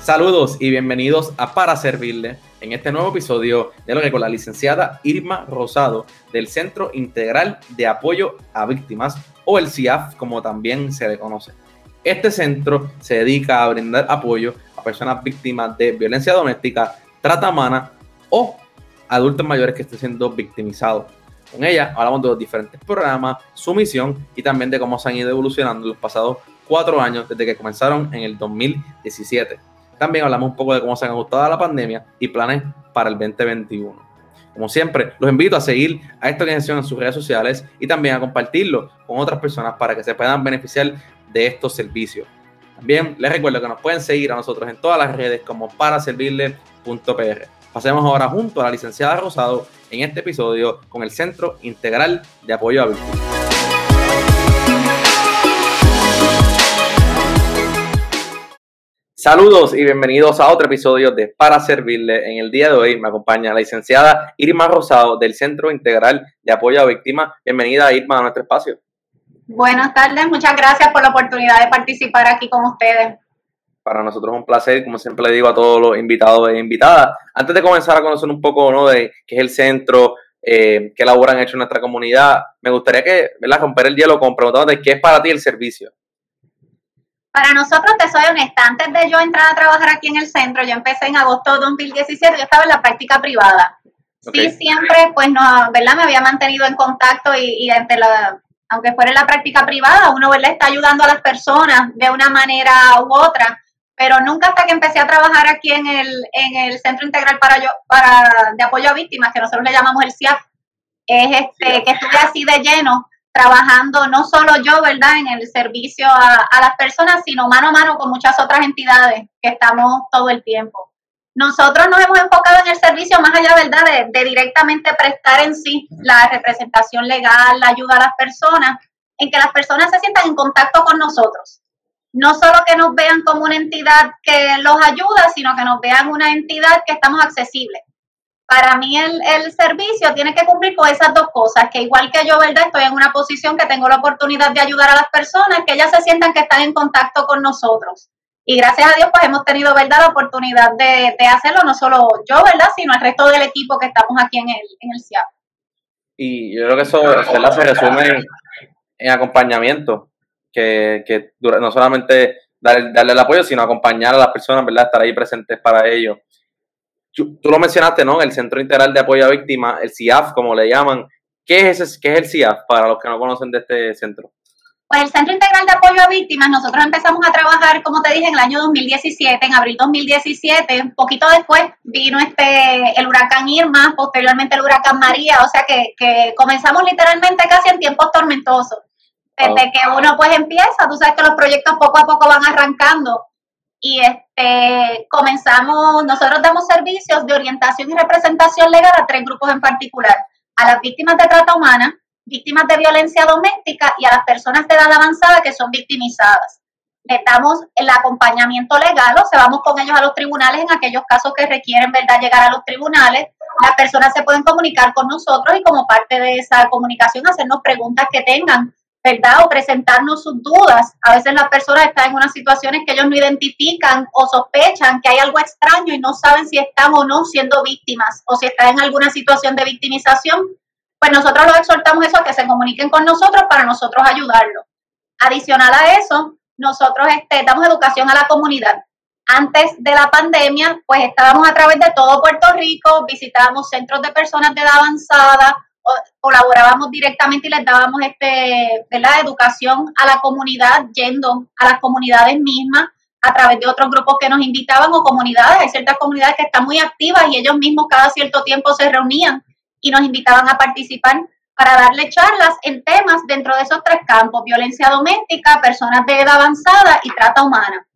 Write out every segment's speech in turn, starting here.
Saludos y bienvenidos a Para Servirle en este nuevo episodio de lo que con la licenciada Irma Rosado del Centro Integral de Apoyo a Víctimas o el CIAF como también se le conoce. Este centro se dedica a brindar apoyo a personas víctimas de violencia doméstica, trata humana o adultos mayores que estén siendo victimizados. Con ella hablamos de los diferentes programas, su misión y también de cómo se han ido evolucionando los pasados cuatro años desde que comenzaron en el 2017. También hablamos un poco de cómo se han ajustado a la pandemia y planes para el 2021. Como siempre, los invito a seguir a esta organización en sus redes sociales y también a compartirlo con otras personas para que se puedan beneficiar de estos servicios. También les recuerdo que nos pueden seguir a nosotros en todas las redes como para servirle.pr. Pasemos ahora junto a la licenciada Rosado en este episodio con el Centro Integral de Apoyo a Víctimas. Saludos y bienvenidos a otro episodio de Para Servirle. En el día de hoy me acompaña la licenciada Irma Rosado del Centro Integral de Apoyo a Víctimas. Bienvenida Irma a nuestro espacio. Buenas tardes, muchas gracias por la oportunidad de participar aquí con ustedes. Para nosotros es un placer, como siempre le digo a todos los invitados e invitadas. Antes de comenzar a conocer un poco ¿no? de qué es el centro, eh, qué labor han hecho en nuestra comunidad, me gustaría que, ¿verdad? romper el hielo con preguntándote qué es para ti el servicio. Para nosotros, te soy honesta, antes de yo entrar a trabajar aquí en el centro, yo empecé en agosto de 2017, yo estaba en la práctica privada. Sí, siempre, pues, no, ¿verdad? Me había mantenido en contacto y, y entre la, aunque fuera en la práctica privada, uno, ¿verdad? Está ayudando a las personas de una manera u otra, pero nunca hasta que empecé a trabajar aquí en el, en el Centro Integral para, yo, para de Apoyo a Víctimas, que nosotros le llamamos el CIAF, es este, que estuve así de lleno trabajando no solo yo, ¿verdad?, en el servicio a, las personas, sino mano a mano con muchas otras entidades que estamos todo el tiempo. Nosotros nos hemos enfocado en el servicio más allá, ¿verdad?, de, de directamente prestar en sí la representación legal, la ayuda a las personas, en que las personas se sientan en contacto con nosotros. No solo que nos vean como una entidad que los ayuda, sino que nos vean una entidad que estamos accesibles para mí el, el, servicio tiene que cumplir con esas dos cosas, que igual que yo, ¿verdad? Estoy en una posición que tengo la oportunidad de ayudar a las personas, que ellas se sientan que están en contacto con nosotros. Y gracias a Dios, pues hemos tenido, ¿verdad?, la oportunidad de, de hacerlo, no solo yo, ¿verdad?, sino el resto del equipo que estamos aquí en el, en el CIAP. Y yo creo que eso ¿verdad? se resume en, acompañamiento, que, no solamente darle, darle el apoyo, sino acompañar a las personas, ¿verdad?, estar ahí presentes para ellos tú, lo mencionaste, ¿no? El Centro Integral de Apoyo a Víctimas, el CIAF, como le llaman. ¿Qué es, ese, qué es el CIAF para los que no conocen de este centro? Pues el Centro Integral de Apoyo a Víctimas, nosotros empezamos a trabajar, como te dije, en el año 2017, en abril 2017, un poquito después vino este el huracán Irma, posteriormente el huracán María, o sea que, que comenzamos literalmente casi en tiempos tormentosos. Desde que uno pues empieza, tú sabes que los proyectos poco a poco van arrancando y este, comenzamos, nosotros damos servicios de orientación y representación legal a tres grupos en particular, a las víctimas de trata humana, víctimas de violencia doméstica y a las personas de edad avanzada que son victimizadas. Les damos el acompañamiento legal, o sea, vamos con ellos a los tribunales en aquellos casos que requieren, ¿verdad?, llegar a los tribunales. Las personas se pueden comunicar con nosotros y como parte de esa comunicación hacernos preguntas que tengan ¿verdad? O presentarnos sus dudas. A veces las personas están en unas situaciones que ellos no identifican o sospechan que hay algo extraño y no saben si están o no siendo víctimas o si están en alguna situación de victimización. Pues nosotros los exhortamos eso a que se comuniquen con nosotros para nosotros ayudarlos. Adicional a eso, nosotros este, damos educación a la comunidad. Antes de la pandemia, pues estábamos a través de todo Puerto Rico, visitábamos centros de personas de edad avanzada, colaborábamos directamente y les dábamos este, la educación a la comunidad, yendo a las comunidades mismas a través de otros grupos que nos invitaban o comunidades. Hay ciertas comunidades que están muy activas y ellos mismos cada cierto tiempo se reunían y nos invitaban a participar para darle charlas en temas dentro de esos tres campos, violencia doméstica, personas de edad avanzada y trata humana.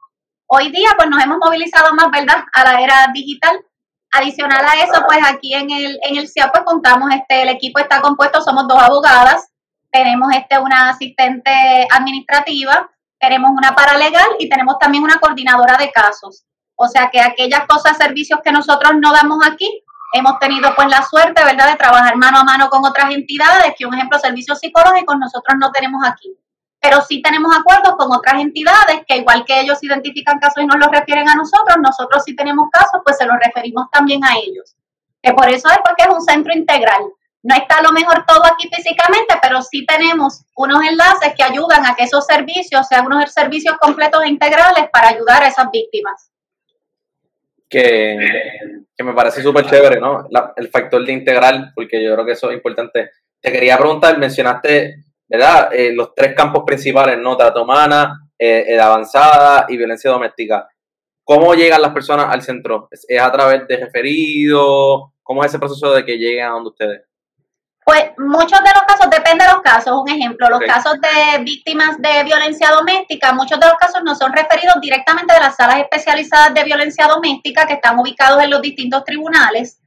Hoy día pues nos hemos movilizado más, ¿verdad?, a la era digital Adicional a eso, pues aquí en el, en el CIA, pues contamos, este, el equipo está compuesto, somos dos abogadas, tenemos este, una asistente administrativa, tenemos una paralegal y tenemos también una coordinadora de casos. O sea que aquellas cosas, servicios que nosotros no damos aquí, hemos tenido pues la suerte, ¿verdad?, de trabajar mano a mano con otras entidades, que un ejemplo, servicios psicológicos nosotros no tenemos aquí. Pero sí tenemos acuerdos con otras entidades que igual que ellos identifican casos y nos los refieren a nosotros, nosotros sí tenemos casos, pues se los referimos también a ellos. Que por eso es porque es un centro integral. No está a lo mejor todo aquí físicamente, pero sí tenemos unos enlaces que ayudan a que esos servicios sean unos servicios completos e integrales para ayudar a esas víctimas. Que, que me parece súper chévere, ¿no? el factor de integral, porque yo creo que eso es importante. Te quería preguntar, mencionaste, ¿verdad? Eh, los tres campos principales, ¿no? Trato humana, eh, edad avanzada y violencia doméstica. ¿Cómo llegan las personas al centro? ¿Es, a través de referidos? ¿Cómo es ese proceso de que lleguen a donde ustedes? Pues muchos de los casos, depende de los casos. Un ejemplo, los casos de víctimas de violencia doméstica, muchos de los casos no son referidos directamente de las salas especializadas de violencia doméstica que están ubicados en los distintos tribunales.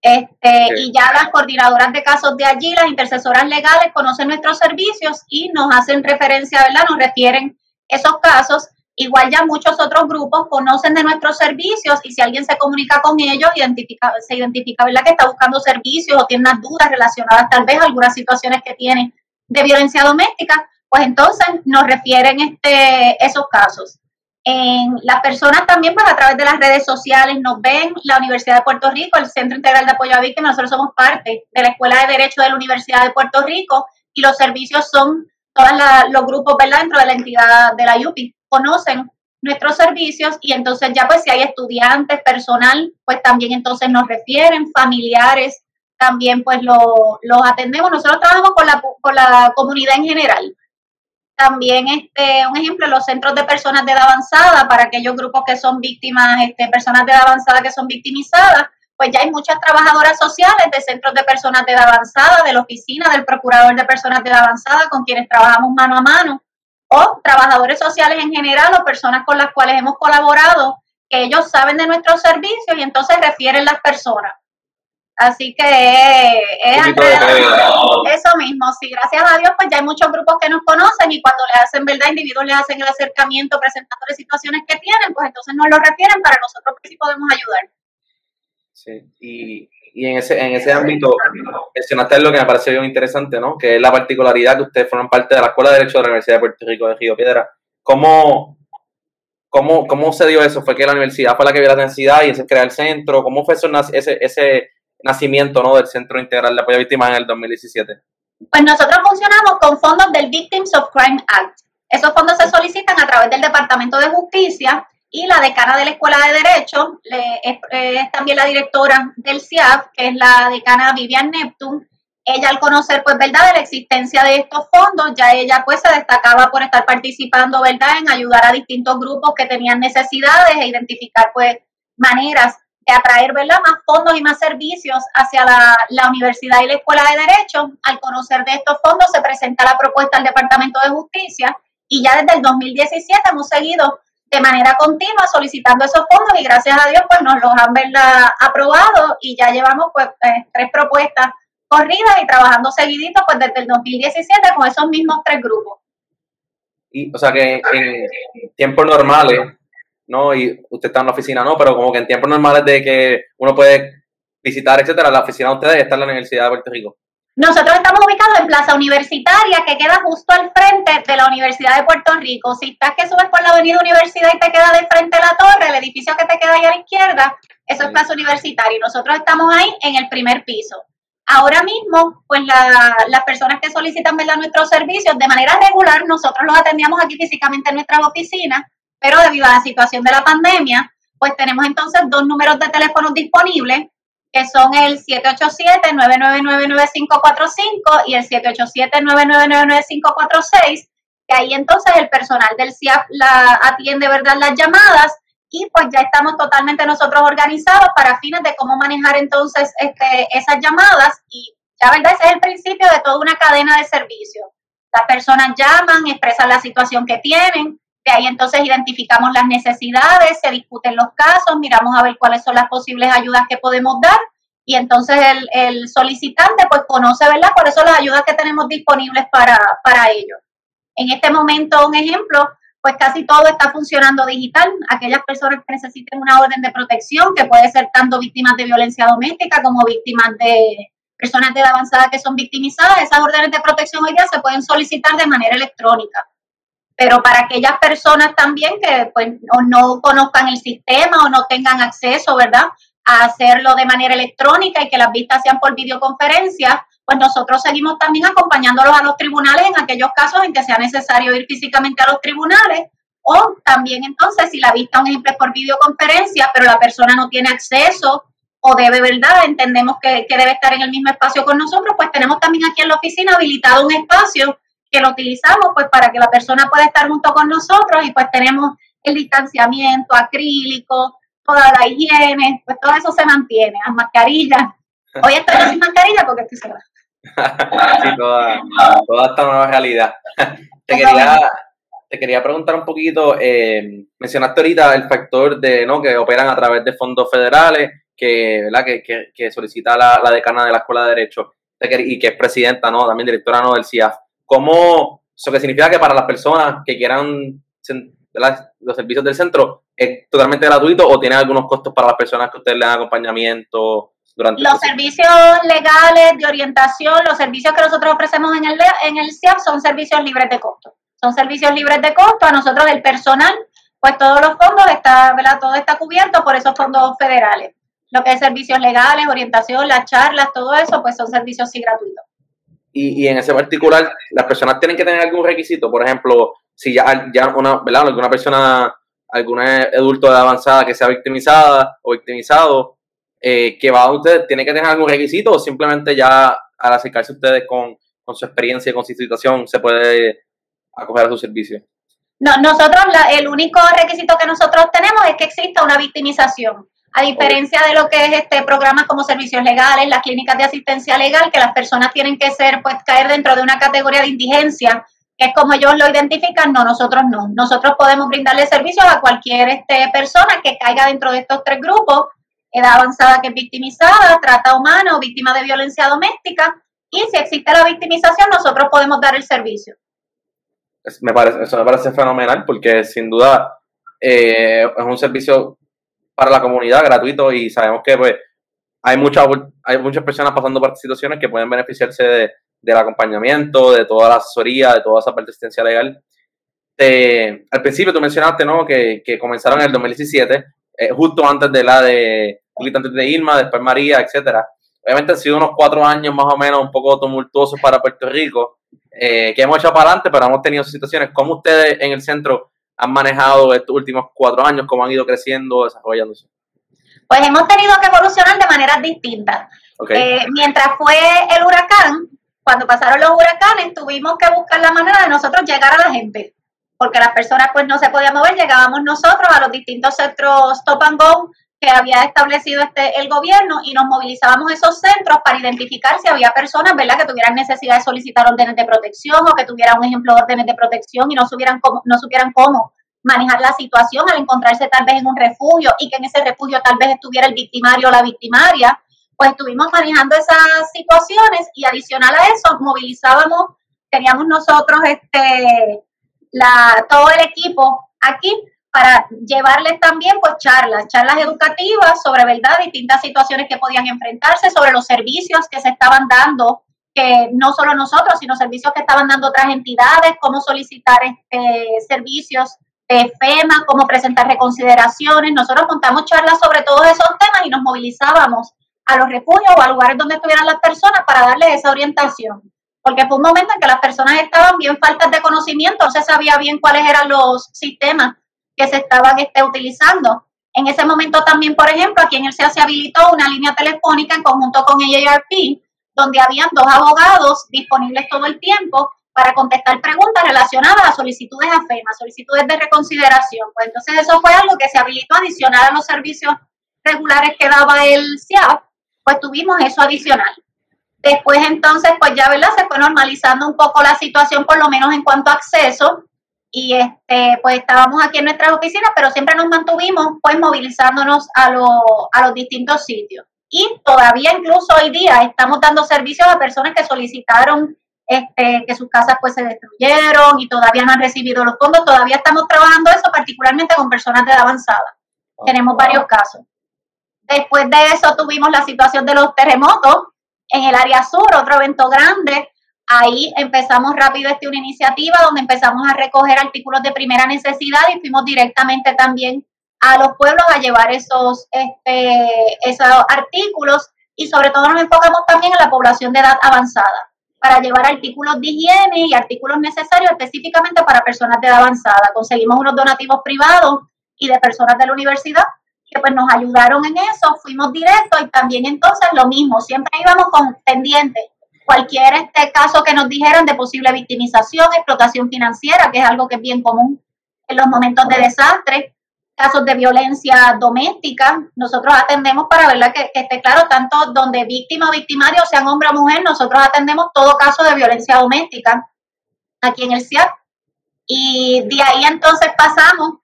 Este, Y ya las coordinadoras de casos de allí, las intercesoras legales, conocen nuestros servicios y nos hacen referencia, ¿verdad? Nos refieren esos casos Igual ya muchos otros grupos conocen de nuestros servicios y si alguien se comunica con ellos, identifica, se identifica ¿verdad? que está buscando servicios o tiene unas dudas relacionadas tal vez a algunas situaciones que tiene de violencia doméstica, pues entonces nos refieren este, esos casos. En las personas también, pues a través de las redes sociales nos ven, la Universidad de Puerto Rico, el Centro Integral de Apoyo a Víctimas, nosotros somos parte de la Escuela de Derecho de la Universidad de Puerto Rico y los servicios son todos los grupos, ¿verdad?, dentro de la entidad de la UPI conocen nuestros servicios y entonces ya pues si hay estudiantes, personal, pues también entonces nos refieren, familiares, también pues los atendemos. Nosotros trabajamos con la, con la comunidad en general. También, este, un ejemplo, los centros de personas de edad avanzada, para aquellos grupos que son víctimas, este, personas de edad avanzada que son victimizadas, pues ya hay muchas trabajadoras sociales de centros de personas de edad avanzada, de la oficina del procurador de personas de edad avanzada, con quienes trabajamos mano a mano o trabajadores sociales en general o personas con las cuales hemos colaborado, que ellos saben de nuestros servicios y entonces refieren las personas. Así que es eso mismo, sí, gracias a Dios, pues ya hay muchos grupos que nos conocen y cuando le hacen, ¿verdad? Individuos le hacen el acercamiento presentándoles situaciones que tienen, pues entonces nos lo refieren para nosotros que sí podemos ayudar. Sí, y y en ese, en ese ámbito mencionaste lo que me pareció bien interesante, ¿no? Que es la particularidad que ustedes forman parte de la Escuela de Derecho de la Universidad de Puerto Rico de Río Piedra. ¿Cómo, cómo, cómo se dio eso? ¿Fue que la universidad fue la que vio la necesidad y se crea el centro? ¿Cómo fue ese, ese nacimiento ¿no? del Centro Integral de Apoyo a Víctimas en el 2017? Pues nosotros funcionamos con fondos del Victims of Crime Act. Esos fondos se solicitan a través del Departamento de Justicia y la decana de la Escuela de Derecho es, también la directora del CIAF, que es la decana Vivian Neptune. Ella al conocer, pues, ¿verdad?, de la existencia de estos fondos, ya ella, pues, se destacaba por estar participando, ¿verdad?, en ayudar a distintos grupos que tenían necesidades e identificar, pues, maneras atraer, ¿verdad?, más fondos y más servicios hacia la, universidad y la Escuela de Derecho. Al conocer de estos fondos, se presenta la propuesta al Departamento de Justicia y ya desde el 2017 hemos seguido de manera continua solicitando esos fondos y gracias a Dios pues nos los han aprobado y ya llevamos pues eh, tres propuestas corridas y trabajando seguidito pues desde el 2017 con esos mismos tres grupos. Y, o sea que en tiempos normales, ¿no? Y usted está en la oficina, ¿no? Pero como que en tiempos normales de que uno puede visitar, etcétera, la oficina de ustedes está en la Universidad de Puerto Rico. Nosotros estamos ubicados en Plaza Universitaria, que queda justo al frente de la Universidad de Puerto Rico. Si estás que subes por la Avenida Universidad y te queda de frente la torre, el edificio que te queda ahí a la izquierda, eso es Plaza Universitaria. Y nosotros estamos ahí en el primer piso. Ahora mismo, pues las personas que solicitan ¿verdad? nuestros servicios de manera regular, nosotros los atendíamos aquí físicamente en nuestras oficinas, pero debido a la situación de la pandemia, pues tenemos entonces dos números de teléfonos disponibles que son el 787-999-9545 y el 787-999-9546, que ahí entonces el personal del CIAF atiende, ¿verdad?, las llamadas y pues ya estamos totalmente nosotros organizados para fines de cómo manejar entonces este, esas llamadas y ya, ¿verdad?, ese es el principio de toda una cadena de servicios. Las personas llaman, expresan la situación que tienen, ahí entonces identificamos las necesidades, se discuten los casos, miramos a ver cuáles son las posibles ayudas que podemos dar y entonces el, solicitante pues conoce, ¿verdad? Por eso las ayudas que tenemos disponibles para, para ellos. En este momento, un ejemplo, pues casi todo está funcionando digital. Aquellas personas que necesiten una orden de protección, que puede ser tanto víctimas de violencia doméstica como víctimas de personas de edad avanzada que son victimizadas, esas órdenes de protección hoy día se pueden solicitar de manera electrónica. Pero para aquellas personas también que pues, o no conozcan el sistema o no tengan acceso, ¿verdad? A hacerlo de manera electrónica y que las vistas sean por videoconferencia, pues nosotros seguimos también acompañándolos a los tribunales en aquellos casos en que sea necesario ir físicamente a los tribunales o también entonces si la vista, un ejemplo, es por videoconferencia, pero la persona no tiene acceso o debe, ¿verdad? Entendemos que, que, debe estar en el mismo espacio con nosotros, pues tenemos también aquí en la oficina habilitado un espacio que lo utilizamos pues para que la persona pueda estar junto con nosotros y pues tenemos el distanciamiento acrílico, toda la higiene, pues todo eso se mantiene, las mascarillas. Hoy estoy sin mascarilla porque estoy sola. sí, toda, toda, esta nueva realidad. Te quería, te quería preguntar un poquito, eh, mencionaste ahorita el factor de ¿no? que operan a través de fondos federales, que, ¿verdad? que, que, que solicita la, la, decana de la Escuela de Derecho y que es presidenta, ¿no? también directora ¿no? del CIAF. ¿Cómo, eso que significa que para las personas que quieran los servicios del centro es totalmente gratuito o tiene algunos costos para las personas que ustedes le dan acompañamiento durante los servicios legales de orientación, los servicios que nosotros ofrecemos en el en el CIAP son servicios libres de costo. Son servicios libres de costo. A nosotros el personal, pues todos los fondos está, ¿verdad? Todo está cubierto por esos fondos federales. Lo que es servicios legales, orientación, las charlas, todo eso, pues son servicios sí gratuitos. Y, y, en ese particular, las personas tienen que tener algún requisito. Por ejemplo, si ya, ya una, ¿verdad? alguna persona, algún adulto de avanzada que sea victimizada o victimizado, eh, que va a usted, tiene que tener algún requisito o simplemente ya al acercarse ustedes con, con su experiencia, con su situación, se puede acoger a su servicio. No, nosotros, el único requisito que nosotros tenemos es que exista una victimización. A diferencia de lo que es este programas como servicios legales, las clínicas de asistencia legal, que las personas tienen que ser, pues, caer dentro de una categoría de indigencia, que es como ellos lo identifican, no, nosotros no. Nosotros podemos brindarle servicios a cualquier este, persona que caiga dentro de estos tres grupos, edad avanzada que es victimizada, trata humana o víctima de violencia doméstica, y si existe la victimización, nosotros podemos dar el servicio. Me parece, eso me parece fenomenal porque sin duda eh, es un servicio para la comunidad gratuito y sabemos que pues hay muchas hay muchas personas pasando por situaciones que pueden beneficiarse de, del acompañamiento, de toda la asesoría, de toda esa parte de asistencia legal. al principio tú mencionaste ¿no? que, que comenzaron en el 2017, eh, justo antes de la de, antes de Irma, después María, etcétera. Obviamente han sido unos cuatro años más o menos un poco tumultuosos para Puerto Rico, eh, que hemos echado para adelante, pero hemos tenido situaciones. ¿Cómo ustedes en el centro han manejado estos últimos cuatro años? ¿Cómo han ido creciendo, desarrollándose? Pues hemos tenido que evolucionar de maneras distintas. Eh, mientras fue el huracán, cuando pasaron los huracanes, tuvimos que buscar la manera de nosotros llegar a la gente, porque las personas pues no se podían mover, llegábamos nosotros a los distintos centros Stop and Go que había establecido este el gobierno y nos movilizábamos esos centros para identificar si había personas, ¿verdad?, que tuvieran necesidad de solicitar órdenes de protección o que tuvieran un ejemplo de órdenes de protección y no supieran cómo, no supieran cómo manejar la situación al encontrarse tal vez en un refugio y que en ese refugio tal vez estuviera el victimario o la victimaria, pues estuvimos manejando esas situaciones y adicional a eso movilizábamos, teníamos nosotros este la todo el equipo aquí para llevarles también pues charlas, charlas educativas sobre verdad distintas situaciones que podían enfrentarse, sobre los servicios que se estaban dando, que no solo nosotros, sino servicios que estaban dando otras entidades, cómo solicitar este, servicios de FEMA, cómo presentar reconsideraciones. Nosotros montamos charlas sobre todos esos temas y nos movilizábamos a los refugios o a lugares donde estuvieran las personas para darles esa orientación. Porque fue un momento en que las personas estaban bien faltas de conocimiento, no se sabía bien cuáles eran los sistemas que se estaban este, utilizando. En ese momento también, por ejemplo, aquí en el CEA se habilitó una línea telefónica en conjunto con AARP, donde habían dos abogados disponibles todo el tiempo para contestar preguntas relacionadas a solicitudes a FEMA, solicitudes de reconsideración. Pues entonces eso fue algo que se habilitó adicional a los servicios regulares que daba el CIAP, pues tuvimos eso adicional. Después entonces, pues ya, ¿verdad? Se fue normalizando un poco la situación, por lo menos en cuanto a acceso, y este, pues estábamos aquí en nuestras oficinas, pero siempre nos mantuvimos pues movilizándonos a, a los distintos sitios. Y todavía incluso hoy día estamos dando servicios a personas que solicitaron este, que sus casas pues se destruyeron y todavía no han recibido los fondos. Todavía estamos trabajando eso, particularmente con personas de edad avanzada. Ah, Tenemos varios casos. Después de eso tuvimos la situación de los terremotos en el área sur, otro evento grande. Ahí empezamos rápido esta una iniciativa donde empezamos a recoger artículos de primera necesidad y fuimos directamente también a los pueblos a llevar esos, este, esos artículos y sobre todo nos enfocamos también en la población de edad avanzada para llevar artículos de higiene y artículos necesarios específicamente para personas de edad avanzada. Conseguimos unos donativos privados y de personas de la universidad que pues nos ayudaron en eso, fuimos directos y también entonces lo mismo, siempre íbamos con pendientes. Cualquier este caso que nos dijeran de posible victimización, explotación financiera, que es algo que es bien común en los momentos de desastre, casos de violencia doméstica, nosotros atendemos para verla que, que, esté claro, tanto donde víctima o victimario, sean hombre o mujer, nosotros atendemos todo caso de violencia doméstica aquí en el CIAP. Y de ahí entonces pasamos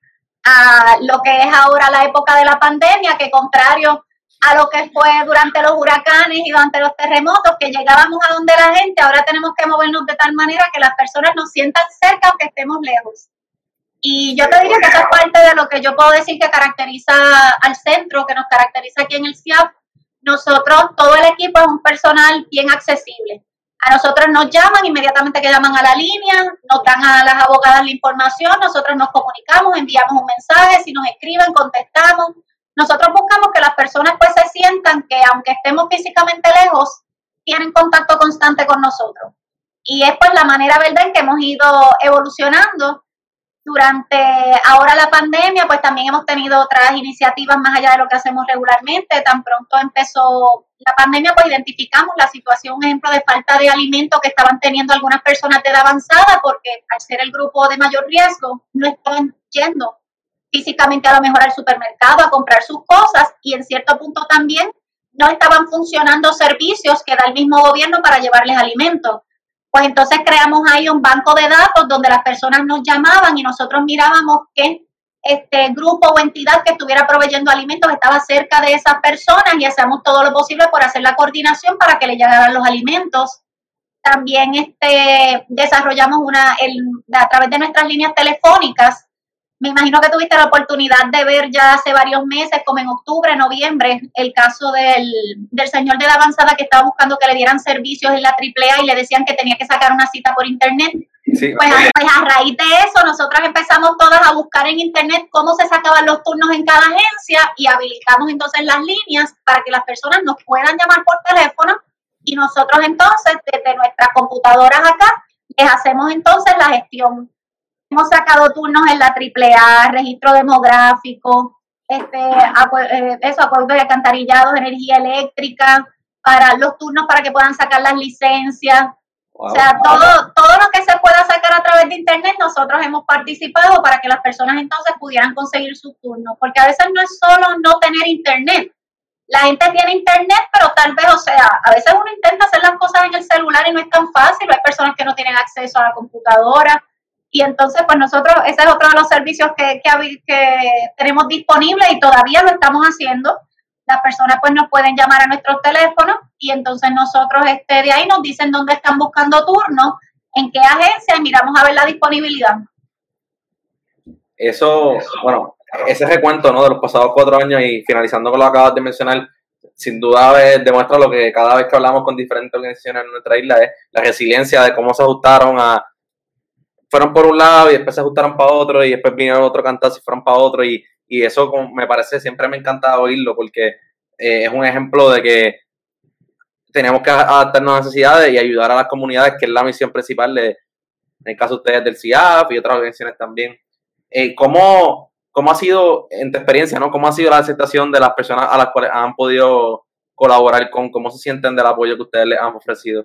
a lo que es ahora la época de la pandemia, que contrario a lo que fue durante los huracanes y durante los terremotos, que llegábamos a donde la gente, ahora tenemos que movernos de tal manera que las personas nos sientan cerca aunque estemos lejos. Y yo te diría que esa es parte de lo que yo puedo decir que caracteriza al centro, que nos caracteriza aquí en el CIAP. Nosotros, todo el equipo es un personal bien accesible. A nosotros nos llaman inmediatamente que llaman a la línea, nos dan a las abogadas la información, nosotros nos comunicamos, enviamos un mensaje, si nos escriben, contestamos. Nosotros buscamos que las personas pues se sientan que aunque estemos físicamente lejos, tienen contacto constante con nosotros. Y es pues la manera, ¿verdad?, en que hemos ido evolucionando durante ahora la pandemia, pues también hemos tenido otras iniciativas más allá de lo que hacemos regularmente. Tan pronto empezó la pandemia, pues identificamos la situación, ejemplo, de falta de alimento que estaban teniendo algunas personas de edad avanzada, porque al ser el grupo de mayor riesgo, no estaban yendo físicamente a lo mejor al supermercado a comprar sus cosas y en cierto punto también no estaban funcionando servicios que da el mismo gobierno para llevarles alimentos pues entonces creamos ahí un banco de datos donde las personas nos llamaban y nosotros mirábamos qué este grupo o entidad que estuviera proveyendo alimentos estaba cerca de esas personas y hacíamos todo lo posible por hacer la coordinación para que le llegaran los alimentos. También este, desarrollamos una, el, a través de nuestras líneas telefónicas, me imagino que tuviste la oportunidad de ver ya hace varios meses, como en octubre, noviembre, el caso del, señor de la avanzada que estaba buscando que le dieran servicios en la AAA y le decían que tenía que sacar una cita por internet. pues, pues, a raíz de eso, nosotros empezamos todas a buscar en internet cómo se sacaban los turnos en cada agencia y habilitamos entonces las líneas para que las personas nos puedan llamar por teléfono y nosotros entonces desde nuestras computadoras acá les hacemos entonces la gestión Hemos sacado turnos en la AAA, registro demográfico, este, eh, eso, acuerdos de alcantarillados, energía eléctrica, para los turnos para que puedan sacar las licencias. o sea, todo, todo lo que se pueda sacar a través de Internet, nosotros hemos participado para que las personas entonces pudieran conseguir sus turnos, porque a veces no es solo no tener Internet. La gente tiene Internet, pero tal vez, o sea, a veces uno intenta hacer las cosas en el celular y no es tan fácil, hay personas que no tienen acceso a la computadora, y entonces, pues nosotros, ese es otro de los servicios que, que, tenemos disponibles y todavía lo estamos haciendo. Las personas pues nos pueden llamar a nuestros teléfonos y entonces nosotros este, de ahí nos dicen dónde están buscando turnos, en qué agencia y miramos a ver la disponibilidad. Eso, bueno, ese recuento ¿no? de los pasados cuatro años y finalizando con lo que acabas de mencionar, sin duda demuestra lo que cada vez que hablamos con diferentes organizaciones en nuestra isla es la resiliencia de cómo se ajustaron a, fueron por un lado y después se ajustaron para otro y después vinieron otro cantazo y fueron para otro y, y eso me parece, siempre me encanta oírlo porque eh, es un ejemplo de que tenemos que adaptarnos a necesidades y ayudar a las comunidades, que es la misión principal de, en el caso de ustedes del CIAF y otras organizaciones también. Eh, ¿cómo, ¿Cómo ha sido, en tu experiencia, ¿no? cómo ha sido la aceptación de las personas a las cuales han podido colaborar con, cómo se sienten del apoyo que ustedes les han ofrecido?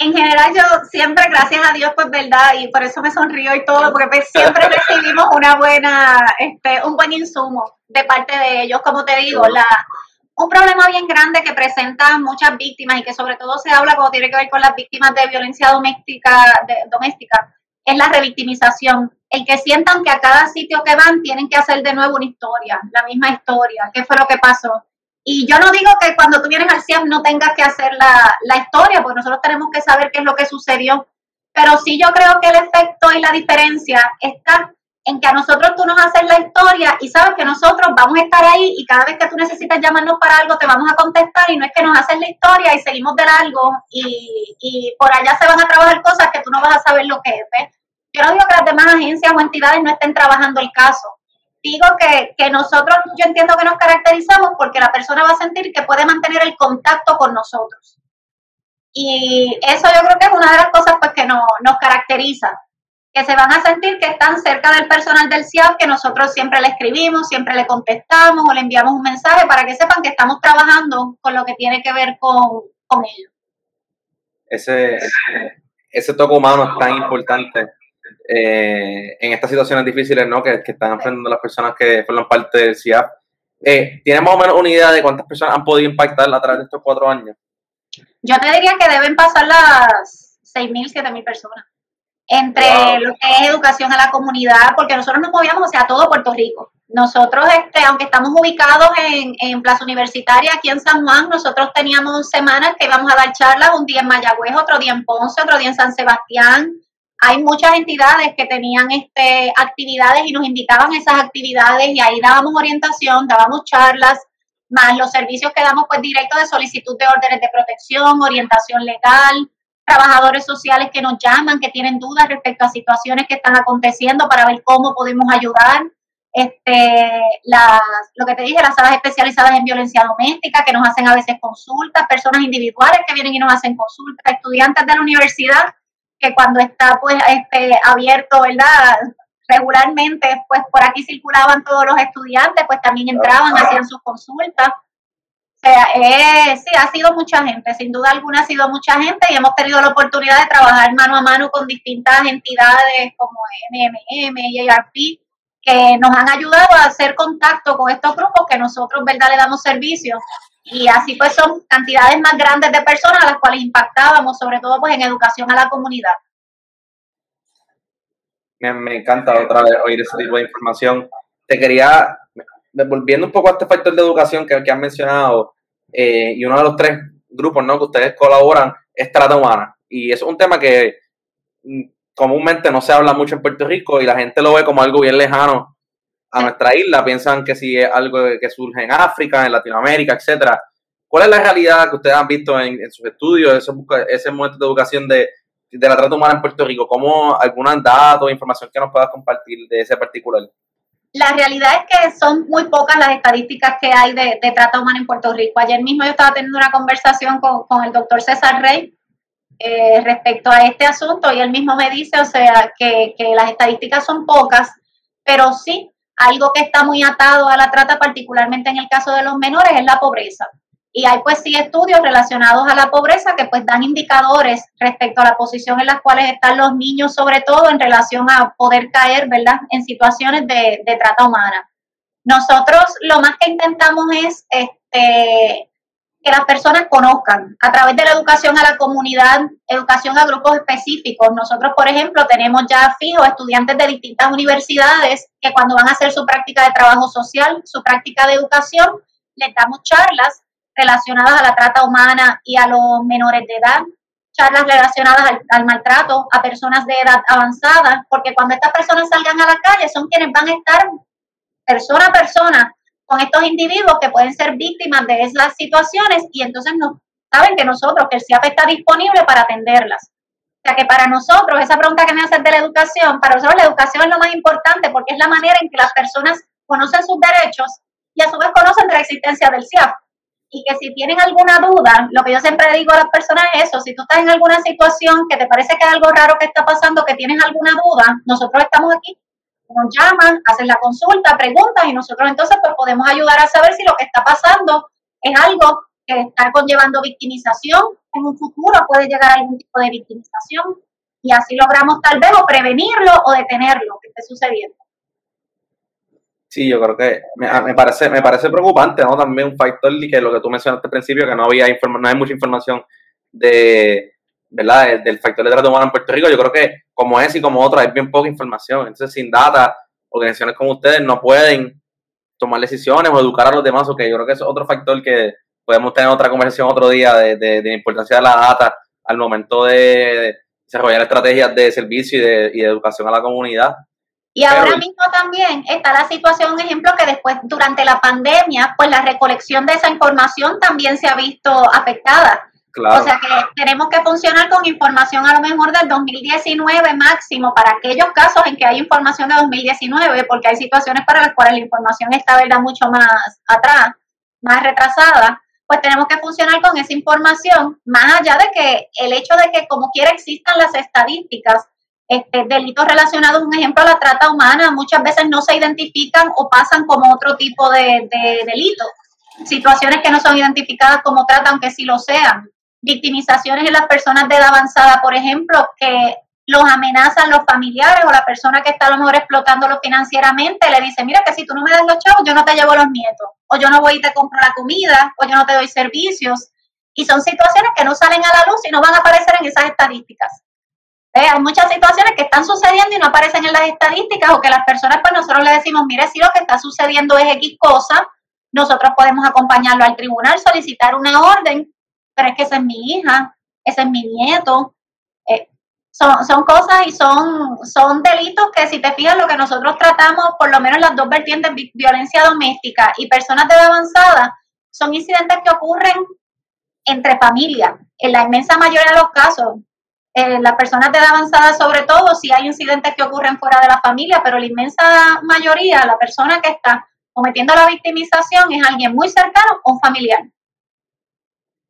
En general yo siempre, gracias a Dios, pues verdad, y por eso me sonrío y todo, porque pues, siempre recibimos una buena, este, un buen insumo de parte de ellos. Como te digo, la, un problema bien grande que presentan muchas víctimas y que sobre todo se habla cuando tiene que ver con las víctimas de violencia doméstica, de, doméstica es la revictimización. El que sientan que a cada sitio que van tienen que hacer de nuevo una historia, la misma historia, qué fue lo que pasó Y yo no digo que cuando tú vienes al CIAP no tengas que hacer la, la historia, porque nosotros tenemos que saber qué es lo que sucedió. Pero sí yo creo que el efecto y la diferencia está en que a nosotros tú nos haces la historia y sabes que nosotros vamos a estar ahí y cada vez que tú necesitas llamarnos para algo te vamos a contestar y no es que nos haces la historia y seguimos de largo y, y por allá se van a trabajar cosas que tú no vas a saber lo que es. Yo no digo que las demás agencias o entidades no estén trabajando el caso. Digo que, que nosotros, yo entiendo que nos caracterizamos porque la persona va a sentir que puede mantener el contacto con nosotros. Y eso yo creo que es una de las cosas pues, que nos, nos caracteriza que se van a sentir que están cerca del personal del CIAP, que nosotros siempre le escribimos, siempre le contestamos o le enviamos un mensaje para que sepan que estamos trabajando con lo que tiene que ver con, con ellos. Ese, ese toque humano es tan importante eh, en estas situaciones difíciles ¿no? que, están enfrentando las personas que forman parte del CIAP. Eh, ¿Tienes más o menos una idea de cuántas personas han podido impactar a través de estos cuatro años? Yo te diría que deben pasar las 6.000, 7.000 personas entre lo que es educación a la comunidad, porque nosotros nos movíamos hacia todo Puerto Rico. Nosotros, este, aunque estamos ubicados en, en, Plaza Universitaria, aquí en San Juan, nosotros teníamos semanas que íbamos a dar charlas, un día en Mayagüez, otro día en Ponce, otro día en San Sebastián. Hay muchas entidades que tenían este, actividades y nos invitaban a esas actividades y ahí dábamos orientación, dábamos charlas, más los servicios que damos pues directo de solicitud de órdenes de protección, orientación legal, trabajadores sociales que nos llaman, que tienen dudas respecto a situaciones que están aconteciendo para ver cómo podemos ayudar. Este, las, lo que te dije, las salas especializadas en violencia doméstica que nos hacen a veces consultas, personas individuales que vienen y nos hacen consultas, estudiantes de la universidad que cuando está pues este, abierto, ¿verdad? Regularmente, pues por aquí circulaban todos los estudiantes, pues también entraban, hacían sus consultas. O sea, eh, sí, ha sido mucha gente, sin duda alguna ha sido mucha gente y hemos tenido la oportunidad de trabajar mano a mano con distintas entidades como MMM y ARP que nos han ayudado a hacer contacto con estos grupos que nosotros, ¿verdad?, le damos servicio. Y así pues son cantidades más grandes de personas a las cuales impactábamos, sobre todo pues en educación a la comunidad. Me, encanta otra vez oír ese tipo de información. Te quería volviendo un poco a este factor de educación que, que han mencionado, eh, y uno de los tres grupos ¿no? que ustedes colaboran es trata humana. Y es un tema que mm, comúnmente no se habla mucho en Puerto Rico y la gente lo ve como algo bien lejano a nuestra isla. Piensan que si es algo que surge en África, en Latinoamérica, etcétera. ¿Cuál es la realidad que ustedes han visto en, sus estudios, ese, ese momento de educación de, de la trata humana en Puerto Rico? ¿Cómo algunos datos información que nos puedas compartir de ese particular? La realidad es que son muy pocas las estadísticas que hay de, trata humana en Puerto Rico. Ayer mismo yo estaba teniendo una conversación con, el doctor César Rey eh, respecto a este asunto y él mismo me dice, o sea, que, que las estadísticas son pocas, pero sí, algo que está muy atado a la trata, particularmente en el caso de los menores, es la pobreza. Y hay pues sí estudios relacionados a la pobreza que pues dan indicadores respecto a la posición en las cuales están los niños, sobre todo en relación a poder caer, ¿verdad?, en situaciones de, trata humana. Nosotros lo más que intentamos es este, que las personas conozcan a través de la educación a la comunidad, educación a grupos específicos. Nosotros, por ejemplo, tenemos ya fijos estudiantes de distintas universidades que cuando van a hacer su práctica de trabajo social, su práctica de educación, les damos charlas relacionadas a la trata humana y a los menores de edad, charlas relacionadas al, maltrato a personas de edad avanzada, porque cuando estas personas salgan a la calle son quienes van a estar persona a persona con estos individuos que pueden ser víctimas de esas situaciones y entonces no saben que nosotros, el CIAP está disponible para atenderlas. O sea que para nosotros, esa pregunta que me haces de la educación, para nosotros la educación es lo más importante porque es la manera en que las personas conocen sus derechos y a su vez conocen la existencia del CIAP y que si tienen alguna duda, lo que yo siempre digo a las personas es eso, si tú estás en alguna situación que te parece que hay algo raro que está pasando, que tienes alguna duda, nosotros estamos aquí, nos llaman, hacen la consulta, preguntas y nosotros entonces pues podemos ayudar a saber si lo que está pasando es algo que está conllevando victimización, en un futuro puede llegar a algún tipo de victimización y así logramos tal vez o prevenirlo o detenerlo que esté sucediendo. Sí, yo creo que me, parece me parece preocupante, ¿no? También un factor que lo que tú mencionaste al principio, que no había no hay mucha información de, ¿verdad? Del, factor de trato humano en Puerto Rico. Yo creo que como es y como otro hay bien poca información. Entonces, sin data, organizaciones como ustedes no pueden tomar decisiones o educar a los demás, que yo creo que es otro factor que podemos tener otra conversación otro día de, la importancia de la data al momento de desarrollar estrategias de servicio y de, y de educación a la comunidad. Y ahora mismo también está la situación, un ejemplo, que después, durante la pandemia, pues la recolección de esa información también se ha visto afectada. O sea que tenemos que funcionar con información a lo mejor del 2019 máximo para aquellos casos en que hay información de 2019, porque hay situaciones para las cuales la información está ¿verdad? mucho más atrás, más retrasada, pues tenemos que funcionar con esa información, más allá de que el hecho de que como quiera existan las estadísticas, este, delitos relacionados, un ejemplo, a la trata humana, muchas veces no se identifican o pasan como otro tipo de, de delito. Situaciones que no son identificadas como trata, aunque sí lo sean victimizaciones en las personas de edad avanzada, por ejemplo, que los amenazan los familiares o la persona que está a lo mejor explotándolo financieramente, le dice, mira que si tú no me das los chavos, yo no te llevo los nietos, o yo no voy y te compro la comida, o yo no te doy servicios. Y son situaciones que no salen a la luz y no van a aparecer en esas estadísticas. Hay muchas situaciones que están sucediendo y no aparecen en las estadísticas o que las personas, pues nosotros le decimos, mire, si lo que está sucediendo es X cosa, nosotros podemos acompañarlo al tribunal, solicitar una orden pero es que esa es mi hija, ese es mi nieto. Eh, son, son cosas y son, son delitos que si te fijas lo que nosotros tratamos, por lo menos las dos vertientes, violencia doméstica y personas de edad avanzada, son incidentes que ocurren entre familias. En la inmensa mayoría de los casos, eh, las personas de edad avanzada sobre todo, si hay incidentes que ocurren fuera de la familia, pero la inmensa mayoría, la persona que está cometiendo la victimización es alguien muy cercano o un familiar.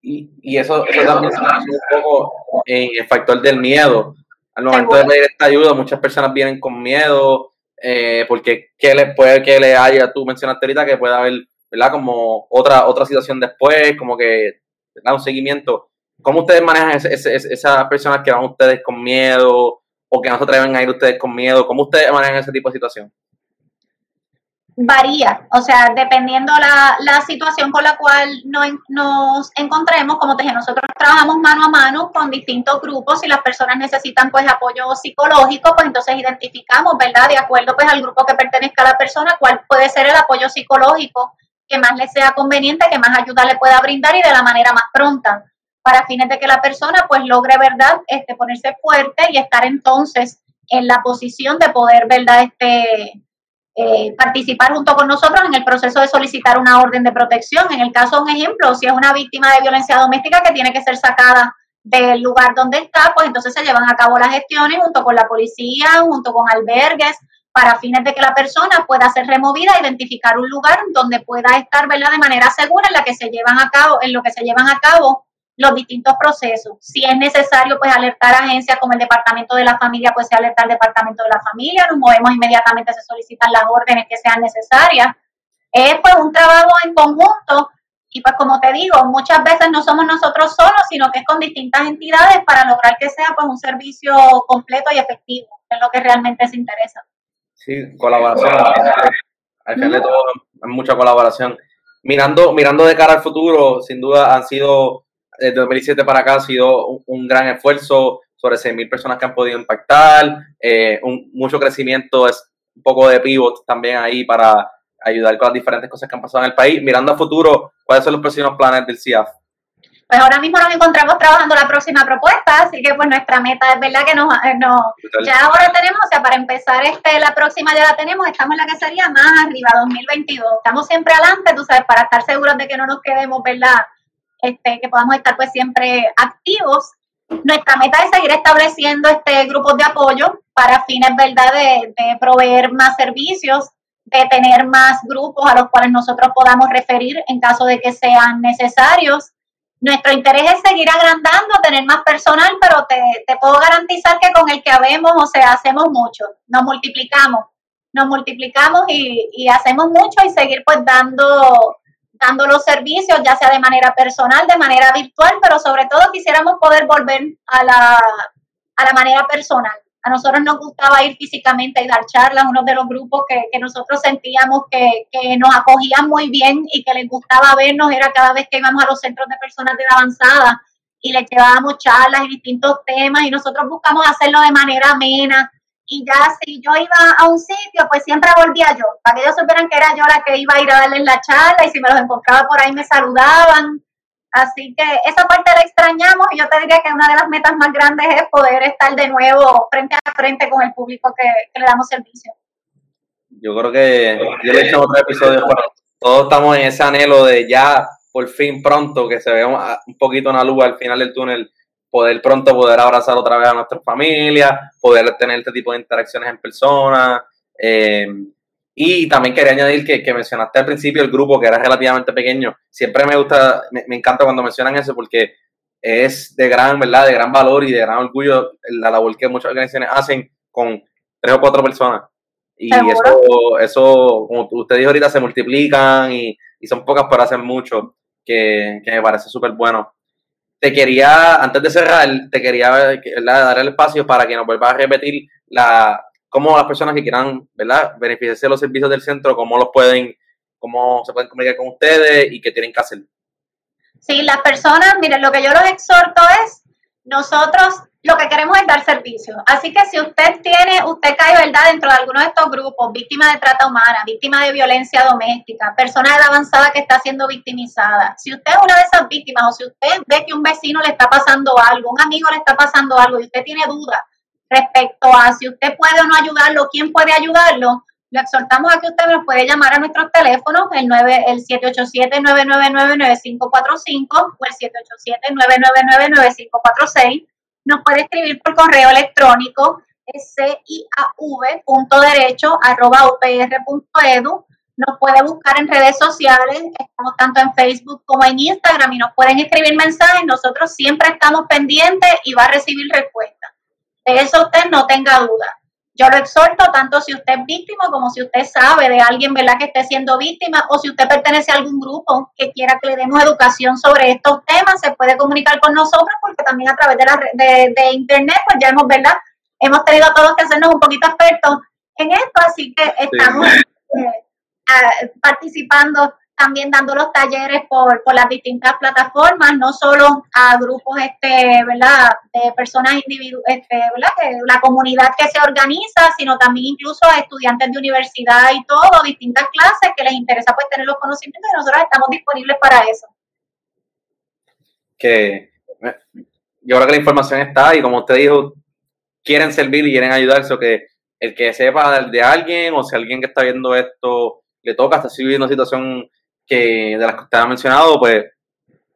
Y, eso, eso también se un poco en el factor del miedo. Al momento de pedir esta ayuda, muchas personas vienen con miedo, eh, porque ¿qué le, puede que le haya, tú mencionaste ahorita que puede haber, ¿verdad? Como otra, otra situación después, como que da un seguimiento. ¿Cómo ustedes manejan esas personas que van ustedes con miedo o que no se atreven a ir ustedes con miedo? ¿Cómo ustedes manejan ese tipo de situación? Varía, o sea, dependiendo la, la situación con la cual nos encontremos, como te dije, nosotros trabajamos mano a mano con distintos grupos, si las personas necesitan pues apoyo psicológico, pues entonces identificamos, ¿verdad? De acuerdo pues al grupo que pertenezca a la persona, cuál puede ser el apoyo psicológico que más le sea conveniente, que más ayuda le pueda brindar y de la manera más pronta, para fines de que la persona pues logre, ¿verdad?, este, ponerse fuerte y estar entonces en la posición de poder, ¿verdad?, este eh, participar junto con nosotros en el proceso de solicitar una orden de protección. En el caso, un ejemplo, si es una víctima de violencia doméstica que tiene que ser sacada del lugar donde está, pues entonces se llevan a cabo las gestiones junto con la policía, junto con albergues, para fines de que la persona pueda ser removida, identificar un lugar donde pueda estar, ¿verdad? De manera segura en la que se llevan a cabo, en lo que se llevan a cabo los distintos procesos. Si es necesario, pues alertar a agencias como el Departamento de la Familia, pues se alerta al Departamento de la Familia, nos movemos inmediatamente, se solicitan las órdenes que sean necesarias. Es pues un trabajo en conjunto y pues como te digo, muchas veces no somos nosotros solos, sino que es con distintas entidades para lograr que sea pues un servicio completo y efectivo, que es lo que realmente se interesa. Sí, colaboración. Al final de todo, mucha colaboración. Mirando, mirando de cara al futuro, sin duda han sido desde 2017 para acá ha sido un, gran esfuerzo, sobre 6.000 personas que han podido impactar, eh, un, mucho crecimiento, es un poco de pivot también ahí para ayudar con las diferentes cosas que han pasado en el país. Mirando a futuro, ¿cuáles son los próximos planes del CIAF? Pues ahora mismo nos encontramos trabajando la próxima propuesta, así que pues nuestra meta es verdad que nos, eh, no, ya ahora tenemos, o sea, para empezar este, la próxima ya la tenemos, estamos en la que sería más arriba, 2022. Estamos siempre adelante, tú sabes, para estar seguros de que no nos quedemos, ¿verdad? Este, que podamos estar pues siempre activos. Nuestra meta es seguir estableciendo este grupos de apoyo para fines, ¿verdad?, de, proveer más servicios, de tener más grupos a los cuales nosotros podamos referir en caso de que sean necesarios. Nuestro interés es seguir agrandando, tener más personal, pero te, te puedo garantizar que con el que habemos, o sea, hacemos mucho, nos multiplicamos, nos multiplicamos y, y hacemos mucho y seguir pues dando dando los servicios, ya sea de manera personal, de manera virtual, pero sobre todo quisiéramos poder volver a la, a la manera personal. A nosotros nos gustaba ir físicamente y dar charlas, uno de los grupos que, que nosotros sentíamos que, que, nos acogían muy bien y que les gustaba vernos era cada vez que íbamos a los centros de personas de avanzada y les llevábamos charlas y distintos temas y nosotros buscamos hacerlo de manera amena y ya si yo iba a un sitio, pues siempre volvía yo, para que ellos supieran que era yo la que iba a ir a darles la charla y si me los encontraba por ahí me saludaban. Así que esa parte la extrañamos y yo te diría que una de las metas más grandes es poder estar de nuevo frente a frente con el público que, le damos servicio. Yo creo que yo le he hecho otro episodio, todos estamos en ese anhelo de ya por fin pronto que se vea un poquito una luz al final del túnel, poder pronto poder abrazar otra vez a nuestra familia, poder tener este tipo de interacciones en persona. Eh, y también quería añadir que, que, mencionaste al principio el grupo que era relativamente pequeño. Siempre me gusta, me, encanta cuando mencionan eso porque es de gran, ¿verdad? De gran valor y de gran orgullo la labor que muchas organizaciones hacen con tres o cuatro personas. Y eso, eso, como usted dijo ahorita, se multiplican y, y son pocas para hacer mucho, que, que me parece súper bueno. Te quería, antes de cerrar, te quería dar el espacio para que nos vuelvas a repetir la, cómo las personas que quieran, ¿verdad?, beneficiarse de los servicios del centro, cómo los pueden, cómo se pueden comunicar con ustedes y qué tienen que hacer. Sí, las personas, miren, lo que yo los exhorto es, nosotros lo que queremos es dar servicio. Así que si usted tiene, usted cae, ¿verdad?, dentro de alguno de estos grupos, víctima de trata humana, víctima de violencia doméstica, persona de edad avanzada que está siendo victimizada, si usted es una de esas víctimas o si usted ve que un vecino le está pasando algo, un amigo le está pasando algo y usted tiene dudas, respecto a si usted puede o no ayudarlo, quién puede ayudarlo, le exhortamos a que usted nos puede llamar a nuestros teléfonos, el, 9, el 787-999-9545 o el 787-999-9546. Nos puede escribir por correo electrónico ciav.derecho.upr.edu. Nos puede buscar en redes sociales, estamos tanto en Facebook como en Instagram y nos pueden escribir mensajes. Nosotros siempre estamos pendientes y va a recibir respuesta. De eso usted no tenga duda. Yo lo exhorto tanto si usted es víctima como si usted sabe de alguien ¿verdad? que esté siendo víctima o si usted pertenece a algún grupo que quiera que le demos educación sobre estos temas, se puede comunicar con nosotros porque también a través de, la, de, de internet pues ya hemos, ¿verdad? hemos tenido a todos que hacernos un poquito expertos en esto, así que estamos eh, participando también dando los talleres por, por las distintas plataformas, no solo a grupos este, ¿verdad? de personas individuales, este, ¿verdad? La comunidad que se organiza, sino también incluso a estudiantes de universidad y todo, distintas clases que les interesa pues tener los conocimientos y nosotros estamos disponibles para eso. Que yo creo que la información está y como usted dijo, quieren servir y quieren ayudarse, o que el que sepa de alguien o si alguien que está viendo esto le toca si viviendo una situación que de las que usted ha mencionado, pues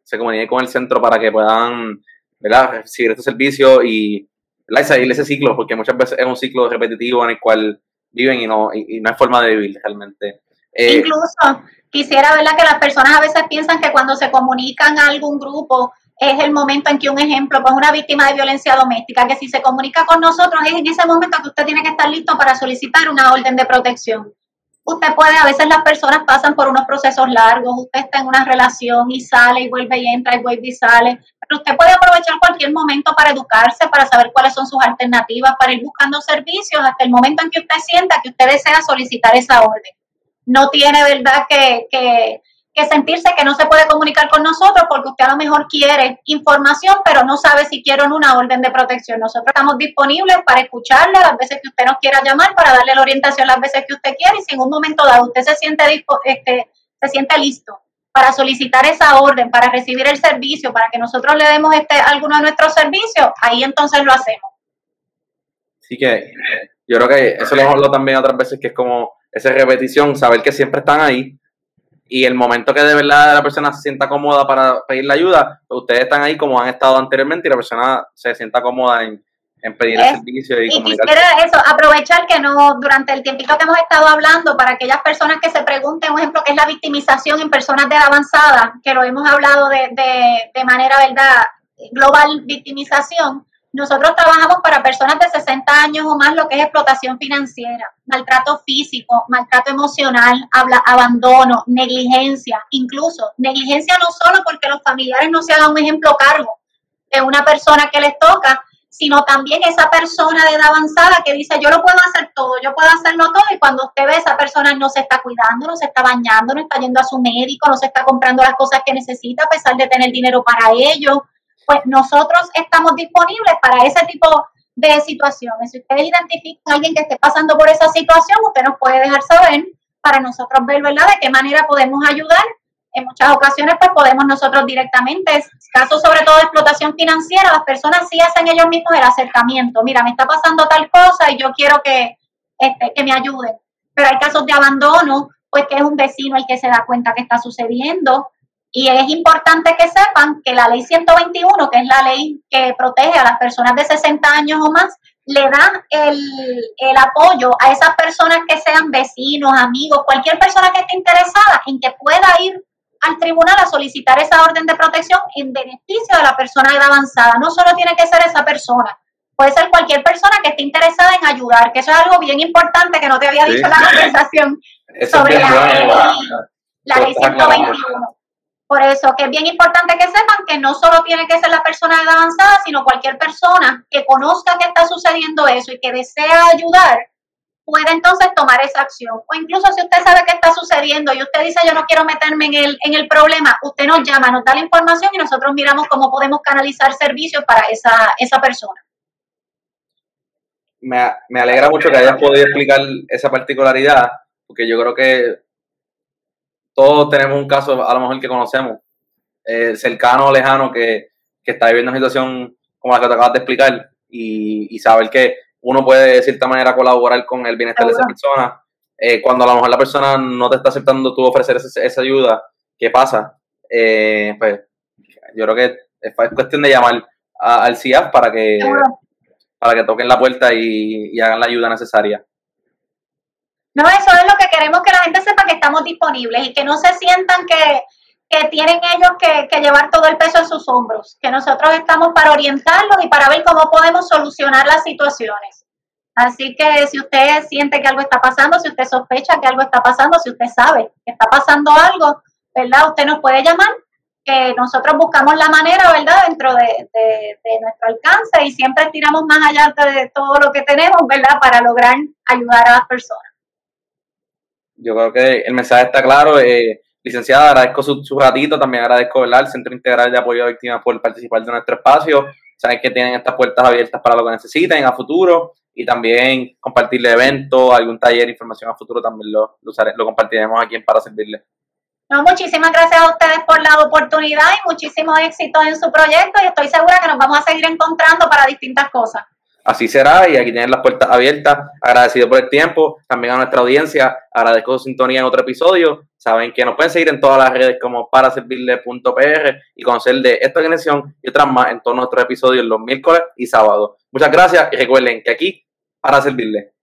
se comunique con el centro para que puedan ¿verdad? recibir este servicio y, ¿verdad? ese ciclo, porque muchas veces es un ciclo repetitivo en el cual viven y no, y, no hay forma de vivir realmente. Eh, Incluso quisiera ¿verdad? que las personas a veces piensan que cuando se comunican a algún grupo es el momento en que un ejemplo, pues una víctima de violencia doméstica, que si se comunica con nosotros es en ese momento que usted tiene que estar listo para solicitar una orden de protección usted puede, a veces las personas pasan por unos procesos largos, usted está en una relación y sale y vuelve y entra y vuelve y sale, pero usted puede aprovechar cualquier momento para educarse, para saber cuáles son sus alternativas, para ir buscando servicios hasta el momento en que usted sienta que usted desea solicitar esa orden. No tiene, ¿verdad?, que, que que sentirse que no se puede comunicar con nosotros porque usted a lo mejor quiere información, pero no sabe si quiere una orden de protección. Nosotros estamos disponibles para escucharle las veces que usted nos quiera llamar, para darle la orientación las veces que usted quiere y si en un momento dado usted se siente, este, se siente listo para solicitar esa orden, para recibir el servicio, para que nosotros le demos este, alguno de nuestros servicios, ahí entonces lo hacemos. Así que yo creo que eso lo hemos hablado también otras veces, que es como esa repetición, saber que siempre están ahí, y el momento que de verdad la persona se sienta cómoda para pedir la ayuda, pues ustedes están ahí como han estado anteriormente y la persona se sienta cómoda en, pedir el servicio y, y quisiera eso, aprovechar que no, durante el tiempito que hemos estado hablando, para aquellas personas que se pregunten, un ejemplo, qué es la victimización en personas de edad avanzada, que lo hemos hablado de, de, de manera, ¿verdad?, global victimización, nosotros trabajamos para personas de 60 años o más lo que es explotación financiera, maltrato físico, maltrato emocional, habla, abandono, negligencia, incluso negligencia no solo porque los familiares no se hagan un ejemplo cargo de una persona que les toca, sino también esa persona de edad avanzada que dice yo lo puedo hacer todo, yo puedo hacerlo todo y cuando usted ve esa persona no se está cuidando, no se está bañando, no está yendo a su médico, no se está comprando las cosas que necesita a pesar de tener dinero para ello, pues nosotros estamos disponibles para ese tipo de situaciones. Si ustedes identifican a alguien que esté pasando por esa situación, usted nos puede dejar saber para nosotros ver, ¿verdad?, de qué manera podemos ayudar. En muchas ocasiones, pues podemos nosotros directamente, casos sobre todo de explotación financiera, las personas sí hacen ellos mismos el acercamiento. Mira, me está pasando tal cosa y yo quiero que, este, que me ayuden. Pero hay casos de abandono, pues que es un vecino el que se da cuenta que está sucediendo. Y es importante que sepan que la ley 121, que es la ley que protege a las personas de 60 años o más, le da el, el, apoyo a esas personas que sean vecinos, amigos, cualquier persona que esté interesada en que pueda ir al tribunal a solicitar esa orden de protección en beneficio de la persona de avanzada. No solo tiene que ser esa persona, puede ser cualquier persona que esté interesada en ayudar, que eso es algo bien importante que no te había dicho en la conversación sobre la, ley, la ley 121. Por eso que es bien importante que sepan que no solo tiene que ser la persona de edad avanzada, sino cualquier persona que conozca que está sucediendo eso y que desea ayudar, puede entonces tomar esa acción. O incluso si usted sabe qué está sucediendo y usted dice yo no quiero meterme en el, en el problema, usted nos llama, nos da la información y nosotros miramos cómo podemos canalizar servicios para esa, esa persona. Me, me alegra mucho que hayas podido explicar esa particularidad, porque yo creo que todos tenemos un caso, a lo mejor que conocemos, eh, cercano o lejano, que, está viviendo una situación como la que te acabas de explicar y, saber que uno puede de cierta manera colaborar con el bienestar de esa persona. Eh, cuando a lo mejor la persona no te está aceptando tú ofrecer esa, ayuda, ¿qué pasa? Eh, pues yo creo que es cuestión de llamar al CIAF para que, para que toquen la puerta y hagan la ayuda necesaria. No, eso es lo que queremos que la gente sepa que estamos disponibles y que no se sientan que, tienen ellos que, llevar todo el peso en sus hombros, que nosotros estamos para orientarlos y para ver cómo podemos solucionar las situaciones. Así que si usted siente que algo está pasando, si usted sospecha que algo está pasando, si usted sabe que está pasando algo, ¿verdad? Usted nos puede llamar, que nosotros buscamos la manera, ¿verdad? Dentro de, de nuestro alcance y siempre tiramos más allá de todo lo que tenemos, ¿verdad? Para lograr ayudar a las personas yo creo que el mensaje está claro. Eh, licenciada, agradezco su, ratito, también agradezco ¿verdad? el Centro Integral de Apoyo a Víctimas por participar de nuestro espacio. Saben que tienen estas puertas abiertas para lo que necesiten a futuro y también compartirle eventos, algún taller, información a futuro también lo, lo, lo compartiremos aquí Para Servirle. No, muchísimas gracias a ustedes por la oportunidad y muchísimos éxitos en su proyecto y estoy segura que nos vamos a seguir encontrando para distintas cosas. Así será y aquí tienen las puertas abiertas. Agradecido por el tiempo. También a nuestra audiencia. Agradezco su sintonía en otro episodio. Saben que nos pueden seguir en todas las redes como para servirle.pr y conocer de esta organización y otras más en todos nuestros episodios los miércoles y sábados. Muchas gracias y recuerden que aquí para servirle.